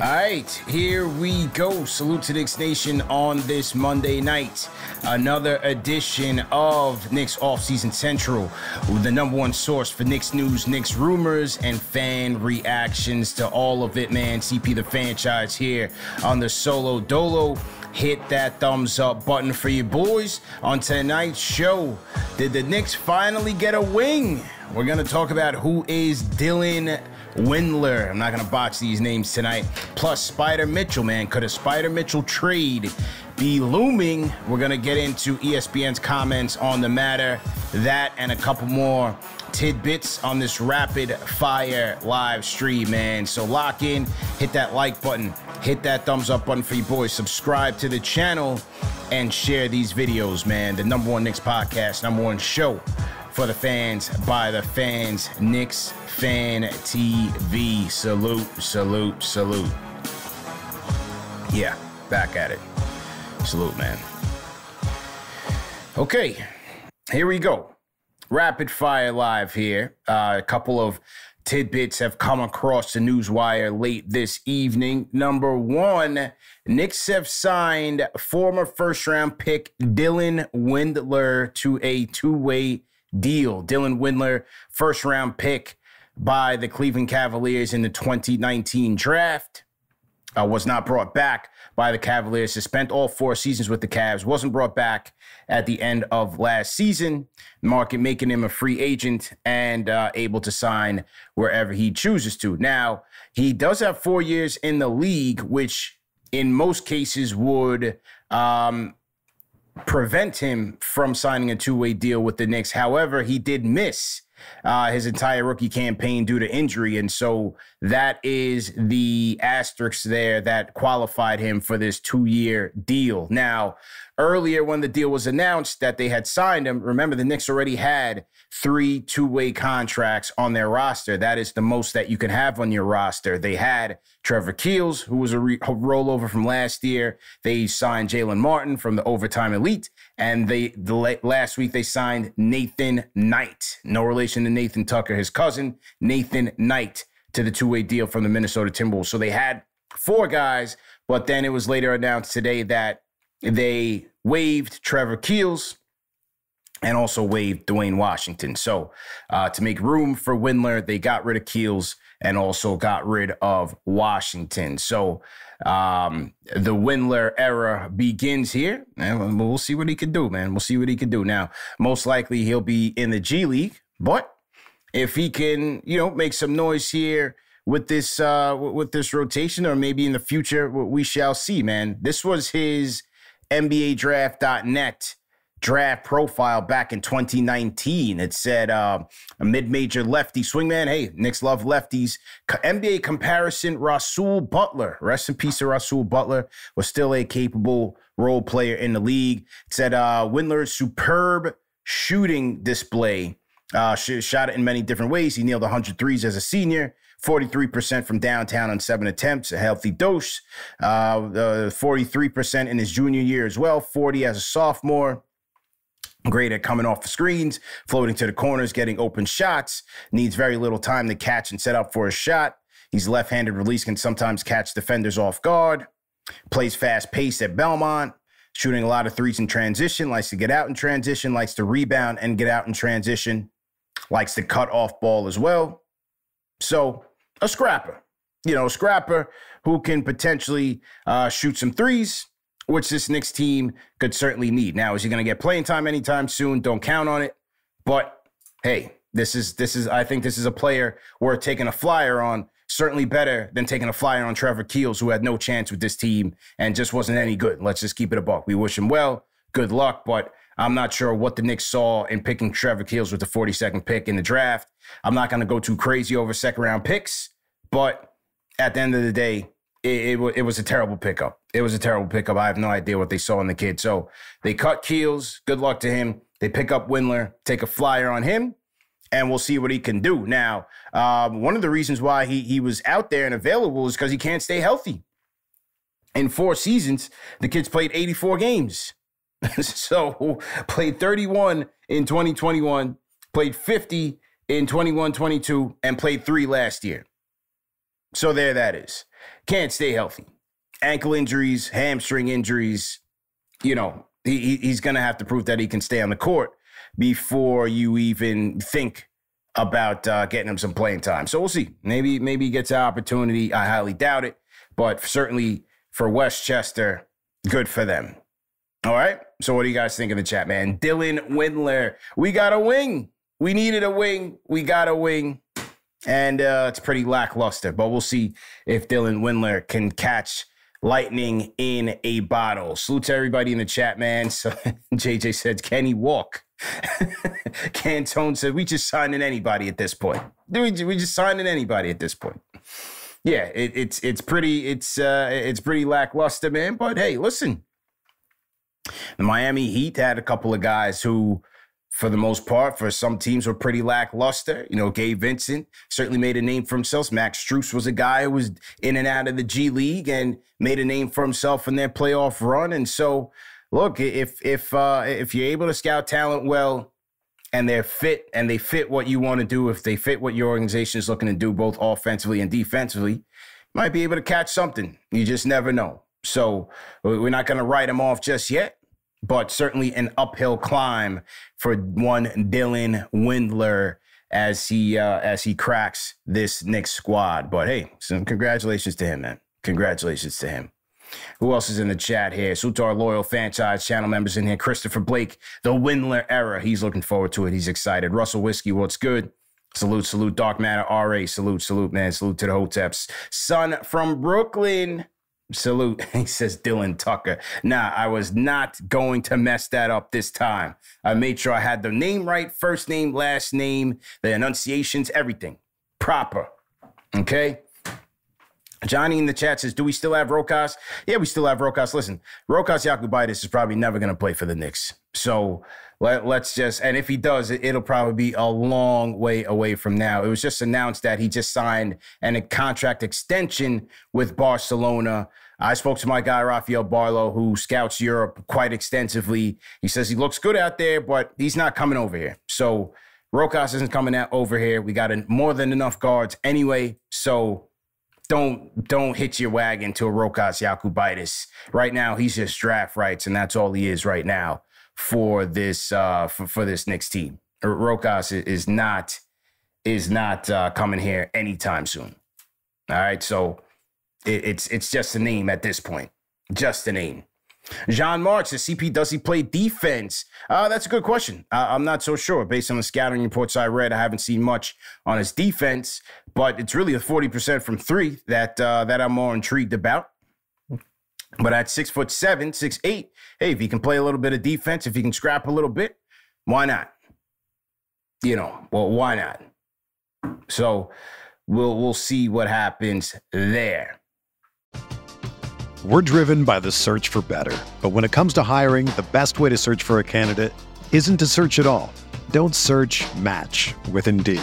All right, here we go. Salute to Knicks Nation on this Monday night. Another edition of Knicks Offseason Central, the number one source for Knicks news, Knicks rumors, and fan reactions to all of it, man. CP the Fanchise here on the Solo Dolo. Hit that thumbs up button for you boys. On tonight's show, did the Knicks finally get a wing? We're going to talk about who is Dylan Windler. I'm not going to botch these names tonight. Plus, Spida Mitchell, man. Could a Spida Mitchell trade be looming? We're going to get into ESPN's comments on the matter. That and a couple more tidbits on this rapid fire live stream, man. So lock in, hit that like button, hit that thumbs up button for you boys, subscribe to the channel, and share these videos, man. The number one Knicks podcast, number one show for the fans by the fans. Knicks Fan TV. Salute, salute, salute. Yeah, back at it. Salute, man. Okay, here we go. Rapid fire live here. Uh, a couple of tidbits have come across the news wire late this evening. Number one, Knicks have signed former first round pick Dylan Windler to a two way deal. Dylan Windler, first round pick by the Cleveland Cavaliers in the 2019 draft. Uh, was not brought back by the Cavaliers. He spent all four seasons with the Cavs. Wasn't brought back at the end of last season. Market making him a free agent and uh, able to sign wherever he chooses to. Now he does have four years in the league, which in most cases would um, prevent him from signing a two-way deal with the Knicks. However, he did miss uh, his entire rookie campaign due to injury. And so that is the asterisk there that qualified him for this two year deal. Now, earlier when the deal was announced that they had signed him, remember the Knicks already had three two way contracts on their roster. That is the most that you can have on your roster. They had Trevor Keels, who was a, re- a rollover from last year. They signed Jaylen Martin from the Overtime Elite. And they the last week they signed Nathan Knight. No relation to Nathan Tucker, his cousin, Nathan Knight, to the two way deal from the Minnesota Timberwolves. So they had four guys, but then it was later announced today that they waived Trevor Keels and also waived Duane Washington. So uh, to make room for Windler, they got rid of Keels and also got rid of Washington. So um, the Windler era begins here, and we'll see what he can do, man. We'll see what he can do. Now, most likely he'll be in the G League, but if he can, you know, make some noise here with this uh, with this rotation, or maybe in the future, we shall see, man. This was his NBA Draft.net draft profile back in 2019. It said uh, a mid-major lefty swingman. Hey, Knicks love lefties. NBA comparison: Rasul Butler. Rest in peace to Rasul Butler. Was still a capable role player in the league. It said uh, Windler's superb shooting display. Uh, shot it in many different ways. He nailed 100 threes as a senior. 43% from downtown on seven attempts, a healthy dose. Uh, 43% in his junior year as well, 40 as a sophomore. Great at coming off the screens, floating to the corners, getting open shots. Needs very little time to catch and set up for a shot. He's left handed release, can sometimes catch defenders off guard. Plays fast pace at Belmont, shooting a lot of threes in transition, likes to get out in transition, likes to rebound and get out in transition, likes to cut off ball as well. So, a scrapper, you know, a scrapper who can potentially uh, shoot some threes, which this Knicks team could certainly need. Now, is he going to get playing time anytime soon? Don't count on it. But hey, this is this is I think this is a player worth taking a flyer on. Certainly better than taking a flyer on Trevor Keels, who had no chance with this team and just wasn't any good. Let's just keep it a buck. We wish him well. Good luck, but I'm not sure what the Knicks saw in picking Trevor Keels with the 42nd pick in the draft. I'm not going to go too crazy over second round picks, but at the end of the day, it, it, it, was a terrible pickup. It was a terrible pickup. I have no idea what they saw in the kid. So they cut Keels. Good luck to him. They pick up Windler, take a flyer on him, and we'll see what he can do. Now, um, one of the reasons why he, he was out there and available is because he can't stay healthy. In four seasons, the kid's played 84 games. so played 31 in 2021, played 50 in 21 22, and played three last year. So there that is. Can't stay healthy. Ankle injuries, hamstring injuries. You know, he, he's going to have to prove that he can stay on the court before you even think about uh, getting him some playing time. So we'll see. Maybe maybe he gets an opportunity. I highly doubt it, but certainly for Westchester, good for them. All right. So what do you guys think in the chat, man? Dylan Windler, we got a wing. We needed a wing. We got a wing and uh, it's pretty lackluster. But we'll see if Dylan Windler can catch lightning in a bottle. Salute to everybody in the chat, man. So JJ said, "Can he walk?" Cantone said, "We just signing anybody at this point. We we just signing anybody at this point." Yeah, it, it's it's pretty it's uh, it's pretty lackluster, man. But hey, listen, the Miami Heat had a couple of guys who for the most part, for some teams were pretty lackluster. You know, Gabe Vincent certainly made a name for himself. Max Strus was a guy who was in and out of the G League and made a name for himself in their playoff run. And so, look, if if uh, if you're able to scout talent well and they're fit and they fit what you want to do, if they fit what your organization is looking to do, both offensively and defensively, you might be able to catch something. You just never know. So we're not going to write them off just yet but certainly an uphill climb for one Dylan Windler as he uh, as he cracks this Knicks squad. But hey, some congratulations to him, man. Congratulations to him. Who else is in the chat here? Salute our loyal Fanchise channel members in here. Christopher Blake, the Windler era. He's looking forward to it. He's excited. Russell Whiskey, what's good? Salute, salute, Dark Matter RA. Salute, salute, man. Salute to the Hoteps. Son from Brooklyn. Salute. He says Dylan Tucker. Nah, I was not going to mess that up this time. I made sure I had the name right, first name, last name, the enunciations, everything proper. Okay. Johnny in the chat says, Do we still have Rokas? Yeah, we still have Rokas. Listen, Rokas Jokubaitis is probably never going to play for the Knicks. So let, us just, and if he does, it, it'll probably be a long way away from now. It was just announced that he just signed an, a contract extension with Barcelona. I spoke to my guy, Rafael Barlow, who scouts Europe quite extensively. He says he looks good out there, but he's not coming over here. So Rokas isn't coming out over here. We got more than enough guards anyway. So don't don't hitch your wagon to a Rokas Jokubaitis. Right now, he's just draft rights, and that's all he is right now for this uh, for, for this Knicks team. Rokas is not is not uh, coming here anytime soon. All right, so it, it's it's just a name at this point, just a name. Jean March, the CP, does he play defense? Uh, that's a good question. Uh, I'm not so sure. Based on the scouting reports I read, I haven't seen much on his defense, but it's really a 40% from three that uh, that I'm more intrigued about. But at six foot seven, six eight, hey, if he can play a little bit of defense, if he can scrap a little bit, why not? You know, well, why not? So we'll we'll see what happens there. We're driven by the search for better. But when it comes to hiring, the best way to search for a candidate isn't to search at all. Don't search match with Indeed.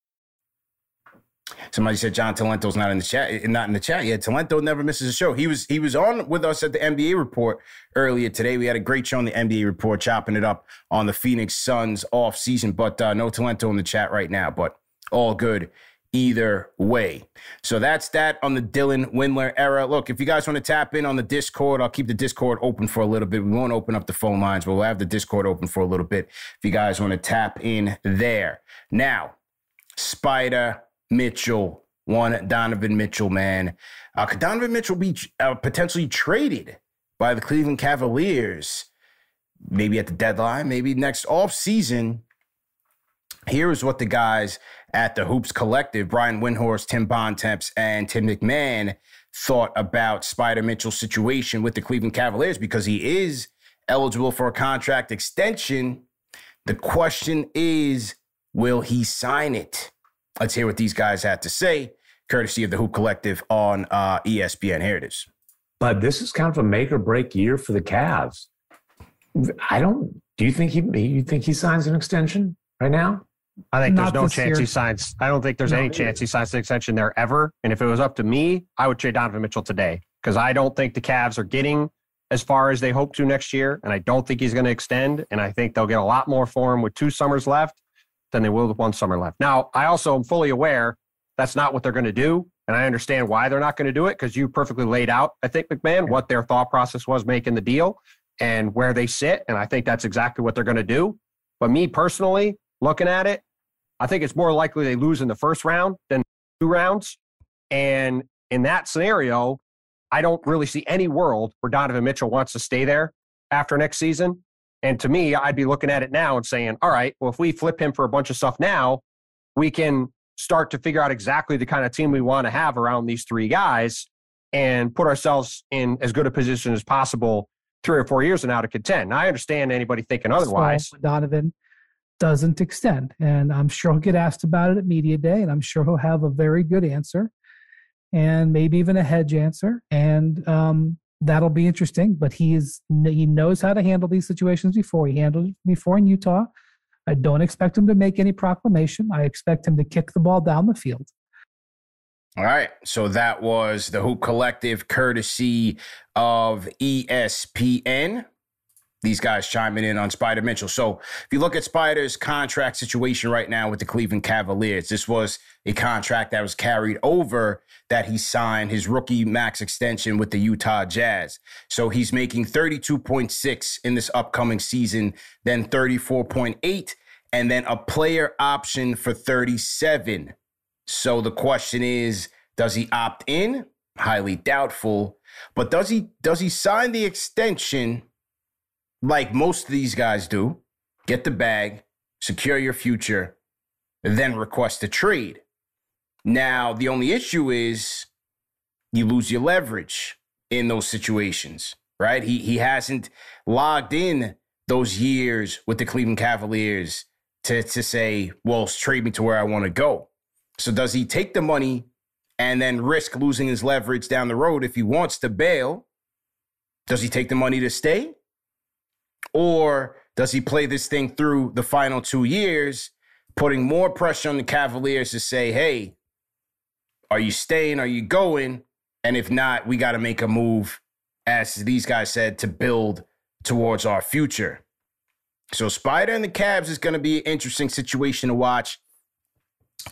Somebody said John Talento's not in the chat. Not in the chat yet. Talento never misses a show. He was he was on with us at the NBA report earlier today. We had a great show on the NBA report, chopping it up on the Phoenix Suns off season. But uh, no Talento in the chat right now. But all good either way. So that's that on the Dylan Windler era. Look, if you guys want to tap in on the Discord, I'll keep the Discord open for a little bit. We won't open up the phone lines, but we'll have the Discord open for a little bit if you guys want to tap in there. Now, Spida Mitchell, one Donovan Mitchell, man. Uh, could Donovan Mitchell be uh, potentially traded by the Cleveland Cavaliers? Maybe at the deadline, maybe next off season. Here's what the guys at the Hoops Collective, Brian Windhorst, Tim Bontemps, and Tim McMahon thought about Spida Mitchell's situation with the Cleveland Cavaliers because he is eligible for a contract extension. The question is, will he sign it? Let's hear what these guys had to say, courtesy of the Hoop Collective on uh, ESPN. Here it is. But this is kind of a make or break year for the Cavs. I don't. Do you think he? You think he signs an extension right now? I think Not there's no chance year. he signs. I don't think there's no, any chance he signs an extension there ever. And if it was up to me, I would trade Donovan Mitchell today because I don't think the Cavs are getting as far as they hope to next year, and I don't think he's going to extend. And I think they'll get a lot more for him with two summers left than they will with one summer left. Now, I also am fully aware that's not what they're going to do. And I understand why they're not going to do it because you perfectly laid out, I think, McMahon, what their thought process was making the deal and where they sit. And I think that's exactly what they're going to do. But me personally, looking at it, I think it's more likely they lose in the first round than two rounds. And in that scenario, I don't really see any world where Donovan Mitchell wants to stay there after next season. And to me, I'd be looking at it now and saying, all right, well, if we flip him for a bunch of stuff now, we can start to figure out exactly the kind of team we want to have around these three guys and put ourselves in as good a position as possible three or four years and now to contend. Now, I understand anybody thinking otherwise. So Donovan doesn't extend. And I'm sure he'll get asked about it at Media Day, and I'm sure he'll have a very good answer and maybe even a hedge answer. And um, that'll be interesting. But he is he knows how to handle these situations before. He handled it before in Utah. I don't expect him to make any proclamation. I expect him to kick the ball down the field. All right. So that was the Hoop Collective, courtesy of ESPN these guys chiming in on Spida Mitchell. So if you look at Spida's contract situation right now with the Cleveland Cavaliers, this was a contract that was carried over that he signed his rookie max extension with the Utah Jazz. So he's making 32.6 in this upcoming season, then 34.8, and then a player option for 37. So the question is, does he opt in highly doubtful. But does he does he sign the extension like most of these guys do? Get the bag, secure your future, then request a trade. Now, the only issue is you lose your leverage in those situations, right? He he hasn't logged in those years with the Cleveland Cavaliers to to say, well, trade me to where I want to go. So does he take the money and then risk losing his leverage down the road if he wants to bail? Does he take the money to stay? Or does he play this thing through the final two years, putting more pressure on the Cavaliers to say, hey, are you staying? Are you going? And if not, we got to make a move, as these guys said, to build towards our future. So Spida and the Cavs is going to be an interesting situation to watch.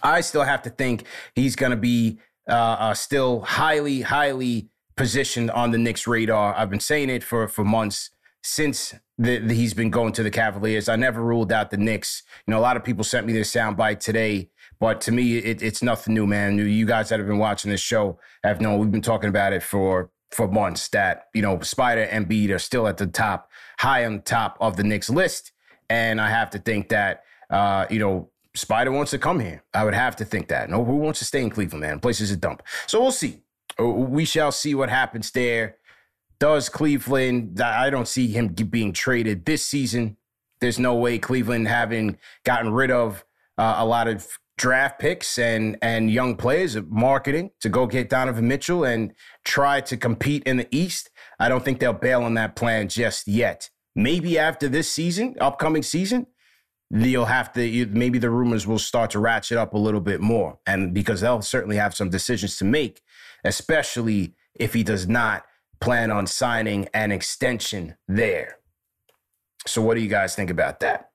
I still have to think he's going to be uh, uh, still highly, highly positioned on the Knicks radar. I've been saying it for for months since the, the, he's been going to the Cavaliers. I never ruled out the Knicks. You know, a lot of people sent me this soundbite today, but to me, it, it's nothing new, man. You guys that have been watching this show have known we've been talking about it for for months that you know Spida and Embiid are still at the top, high on top of the Knicks list, and I have to think that uh, you know Spida wants to come here. I would have to think that. No, who wants to stay in Cleveland, man? The place is a dump. So we'll see. Uh, we shall see what happens there. Does Cleveland? I don't see him being traded this season. There's no way Cleveland, having gotten rid of uh, a lot of draft picks and and young players, of marketing to go get Donovan Mitchell and try to compete in the East. I don't think they'll bail on that plan just yet. Maybe after this season, upcoming season, you'll have to maybe the rumors will start to ratchet up a little bit more, and because they'll certainly have some decisions to make, especially if he does not plan on signing an extension there. So, what do you guys think about that?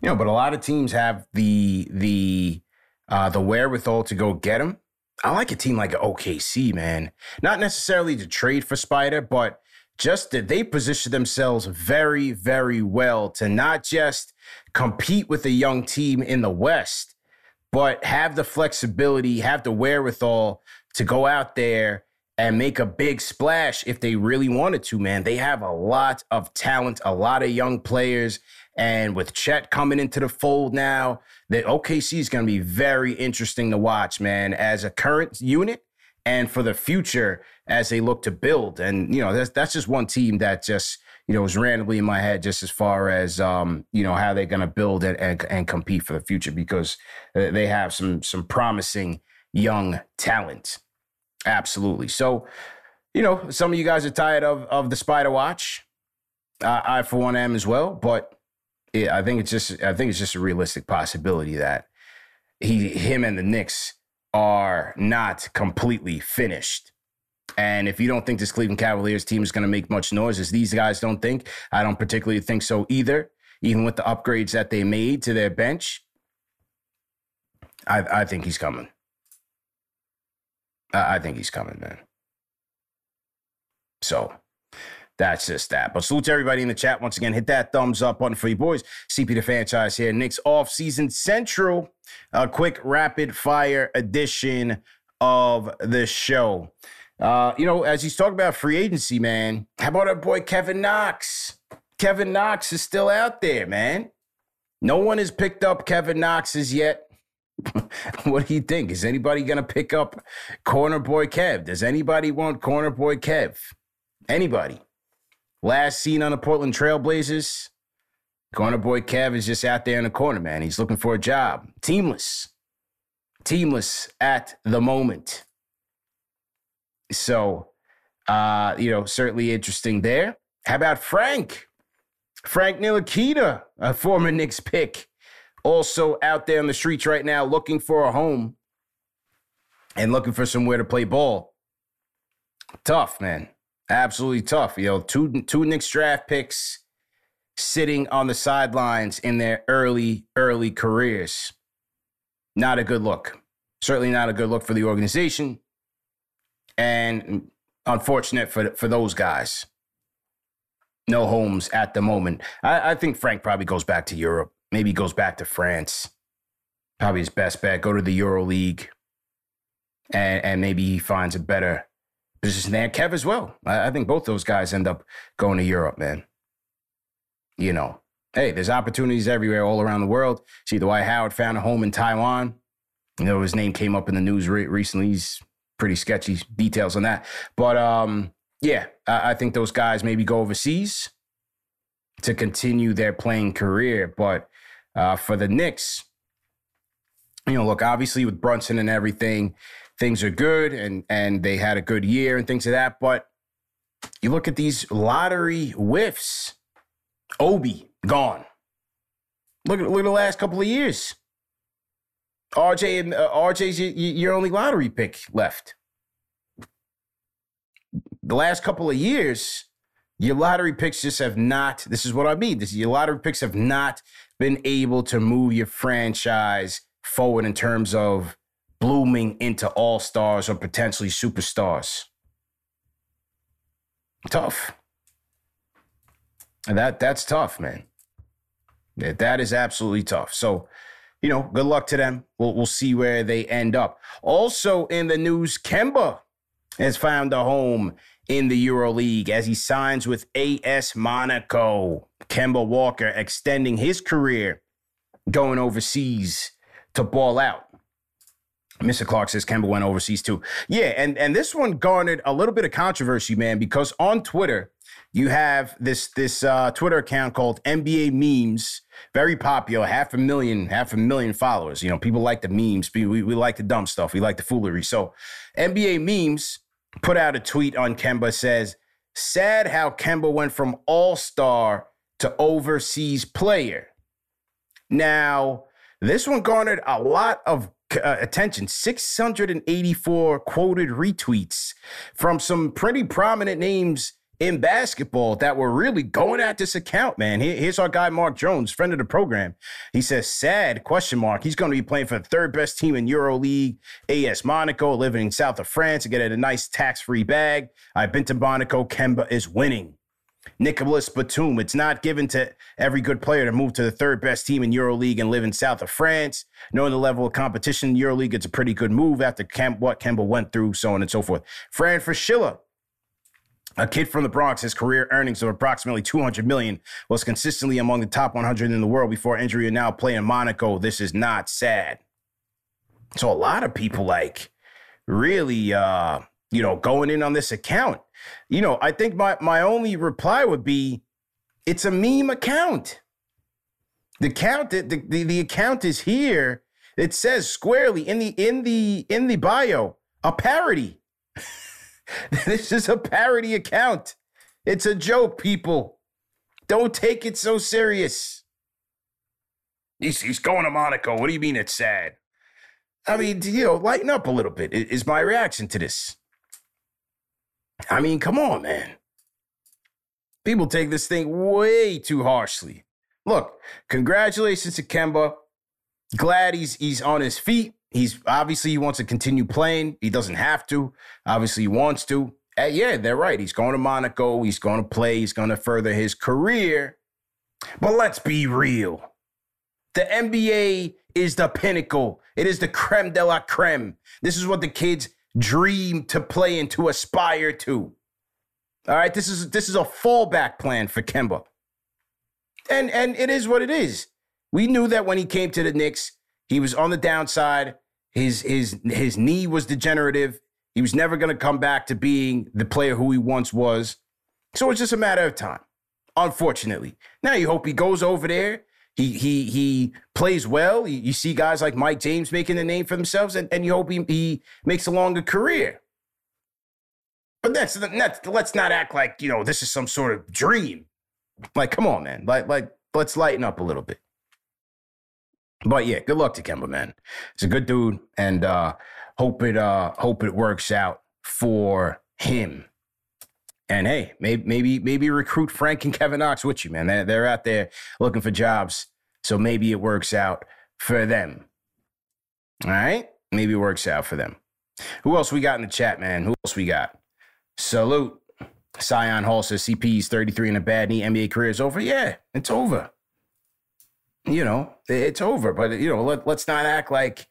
You know, but a lot of teams have the the uh, the wherewithal to go get him. I like a team like OKC, man. Not necessarily to trade for Spida, but just that they position themselves very, very well to not just compete with a young team in the West, but have the flexibility, have the wherewithal to go out there and make a big splash if they really wanted to, man. They have a lot of talent, a lot of young players. And with Chet coming into the fold now, the OKC is going to be very interesting to watch, man, as a current unit and for the future as they look to build. And, you know, that's, that's just one team that just, you know, is randomly in my head just as far as, um, you know, how they're going to build and, and, and compete for the future because uh, they have some, some promising young talent. Absolutely. So, you know, some of you guys are tired of of the Spida Watch. I, for one, am as well. But it, I think it's just I think it's just a realistic possibility that he, him, and the Knicks are not completely finished. And if you don't think this Cleveland Cavaliers team is going to make much noise, as these guys don't think, I don't particularly think so either. Even with the upgrades that they made to their bench, I, I think he's coming. I, think he's coming, man. So that's just that. But salute to everybody in the chat once again. Hit that thumbs up button for you boys. CP the Fanchise here. Knicks off season central. A quick rapid fire edition of the show. Uh, you know, as he's talking about free agency, man, how about our boy Kevin Knox? Kevin Knox is still out there, man. No one has picked up Kevin Knox as yet. what do you think? Is anybody going to pick up Corner Boy Kev? Does anybody want Corner Boy Kev? Anybody? Last seen on the Portland Trailblazers, Corner Boy Kev is just out there in the corner, man. He's looking for a job. Teamless. Teamless at the moment. So, uh, you know, certainly interesting there. How about Frank? Frank Ntilikina, a former Knicks pick also out there on the streets right now looking for a home and looking for somewhere to play ball. Tough, man. Absolutely tough. You know, two two Knicks draft picks sitting on the sidelines in their early, early careers. Not a good look. Certainly not a good look for the organization. And unfortunate for, for those guys. No homes at the moment. I, I think Frank probably goes back to Europe. Maybe goes back to France. Probably his best bet. Go to the Euro League. and and maybe he finds a better position there. Kev as well. I, I think both those guys end up going to Europe, man. You know, hey, there's opportunities everywhere, all around the world. See, the Dwight Howard found a home in Taiwan. You know, his name came up in the news re- recently. He's pretty sketchy details on that. But um, yeah, I, I think those guys maybe go overseas to continue their playing career. But uh, for the Knicks, you know, look, obviously with Brunson and everything, things are good and and they had a good year and things of like that. But you look at these lottery whiffs. Obi gone. Look at look at the last couple of years. RJ and uh, RJ's your, your only lottery pick left. The last couple of years, your lottery picks just have not. This is what I mean. This your lottery picks have not been able to move your franchise forward in terms of blooming into all stars or potentially superstars. Tough. And that that's tough, man. That, that is absolutely tough. So, you know, good luck to them. We'll we'll see where they end up. Also in the news, Kemba has found a home in the EuroLeague as he signs with AS Monaco. Kemba Walker extending his career going overseas to ball out. Mr. Clark says Kemba went overseas too. Yeah, and and this one garnered a little bit of controversy, man, because on Twitter you have this this uh, Twitter account called NBA Memes, very popular, half a million, half a million followers. You know, people like the memes. We, we, we like the dumb stuff. We like the foolery. So, NBA Memes put out a tweet on Kemba says, "Sad how Kemba went from All Star to overseas player." Now, this one garnered a lot of uh, attention 684 quoted retweets from some pretty prominent names in basketball that were really going at this account, man. here's our guy Mark Jones, friend of the program. He says, "Sad question mark. He's going to be playing for the third best team in EuroLeague, AS Monaco, living in south of France, and get a nice tax-free bag. I've been to Monaco. Kemba is winning." Nicolas Batum. It's not given to every good player to move to the third best team in EuroLeague and live in south of France. Knowing the level of competition in EuroLeague, it's a pretty good move after what Kemba went through, so on and so forth. Fran Fraschilla, a kid from the Bronx, his career earnings of approximately 200 million was consistently among the top 100 in the world before injury and now playing Monaco. This is not sad. So a lot of people like really uh, you know, going in on this account. You know, I think my my only reply would be it's a meme account. The count the, the, the account is here. It says squarely in the in the in the bio, a parody. this is a parody account. It's a joke, people. Don't take it so serious. He's, he's going to Monaco. What do you mean it's sad? I mean, you know, lighten up a little bit, is my reaction to this. I mean, come on, man. People take this thing way too harshly. Look, congratulations to Kemba. Glad he's he's on his feet. He's obviously he wants to continue playing. He doesn't have to. Obviously, he wants to. Uh, yeah, they're right. He's going to Monaco. He's going to play. He's going to further his career. But let's be real. The NBA is the pinnacle. It is the creme de la creme. This is what the kids dream to play and to aspire to. All right, this is this is a fallback plan for Kemba. And and it is what it is. We knew that when he came to the Knicks, he was on the downside. His his his knee was degenerative. He was never going to come back to being the player who he once was. So it's just a matter of time. Unfortunately. Now you hope he goes over there he he he plays well. You, see guys like Mike James making a name for themselves, and, and you hope he, he makes a longer career. But that's, that's let's not act like you know this is some sort of dream. Like, come on, man. Like like let's lighten up a little bit. But yeah, good luck to Kemba, man. It's a good dude, and uh, hope it uh, hope it works out for him. And hey, maybe maybe maybe recruit Frank and Kevin Knox with you, man. They're, they're out there looking for jobs, so maybe it works out for them. All right, maybe it works out for them. Who else we got in the chat, man? Who else we got? Salute. Sion Hall says CP's 33 and a bad knee. NBA career is over. Yeah, it's over. You know, it's over. But you know, let, let's not act like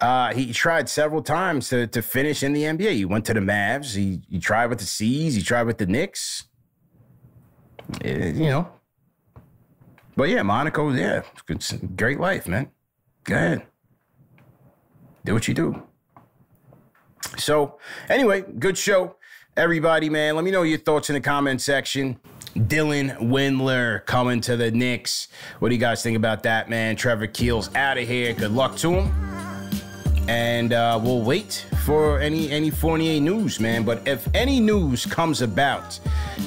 Uh, he tried several times to, to finish in the NBA. He went to the Mavs. He, he tried with the C's. He tried with the Knicks. It, eh, you know. But yeah, Monaco, yeah, it's great life, man. Go ahead. Do what you do. So, anyway, good show. Everybody, man, let me know your thoughts in the comment section. Dylan Windler coming to the Knicks. What do you guys think about that, man? Trevor Keels out of here. Good luck to him and uh, we'll wait for any any Fournier news, man. But if any news comes about,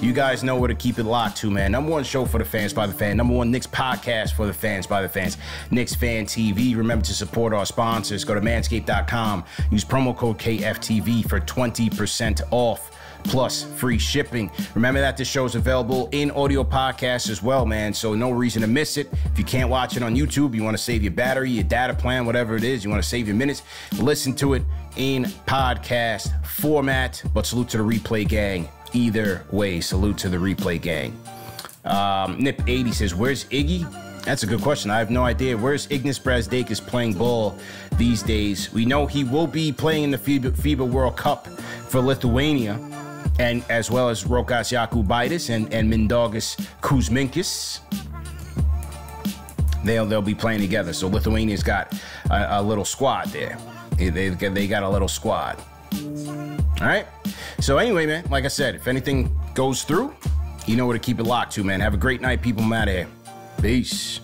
you guys know where to keep it locked to, man. Number one show for the fans by the fan. Number one Knicks podcast for the fans by the fans. Knicks Fan TV. Remember to support our sponsors. Go to manscaped.com. Use promo code KFTV for 20% off plus free shipping. Remember that this show is available in audio podcast as well, man. So no reason to miss it. If you can't watch it on YouTube, you want to save your battery, your data plan, whatever it is, you want to save your minutes, listen to it in podcast format. But salute to the replay gang. Either way, salute to the replay gang. Um, Nip80 says, Where's Iggy? That's a good question. I have no idea. Where's Ignas Brazdeikis playing ball these days? We know he will be playing in the FIBA, FIBA World Cup for Lithuania and as well as Rokas Jokubaitis and, and Mindaugas Kuzminskas. They'll they'll be playing together. So Lithuania's got a, a little squad there. They, they, they got a little squad. All right. So anyway, man, like I said, if anything goes through, you know where to keep it locked to, man. Have a great night, people. I'm out of here. Peace.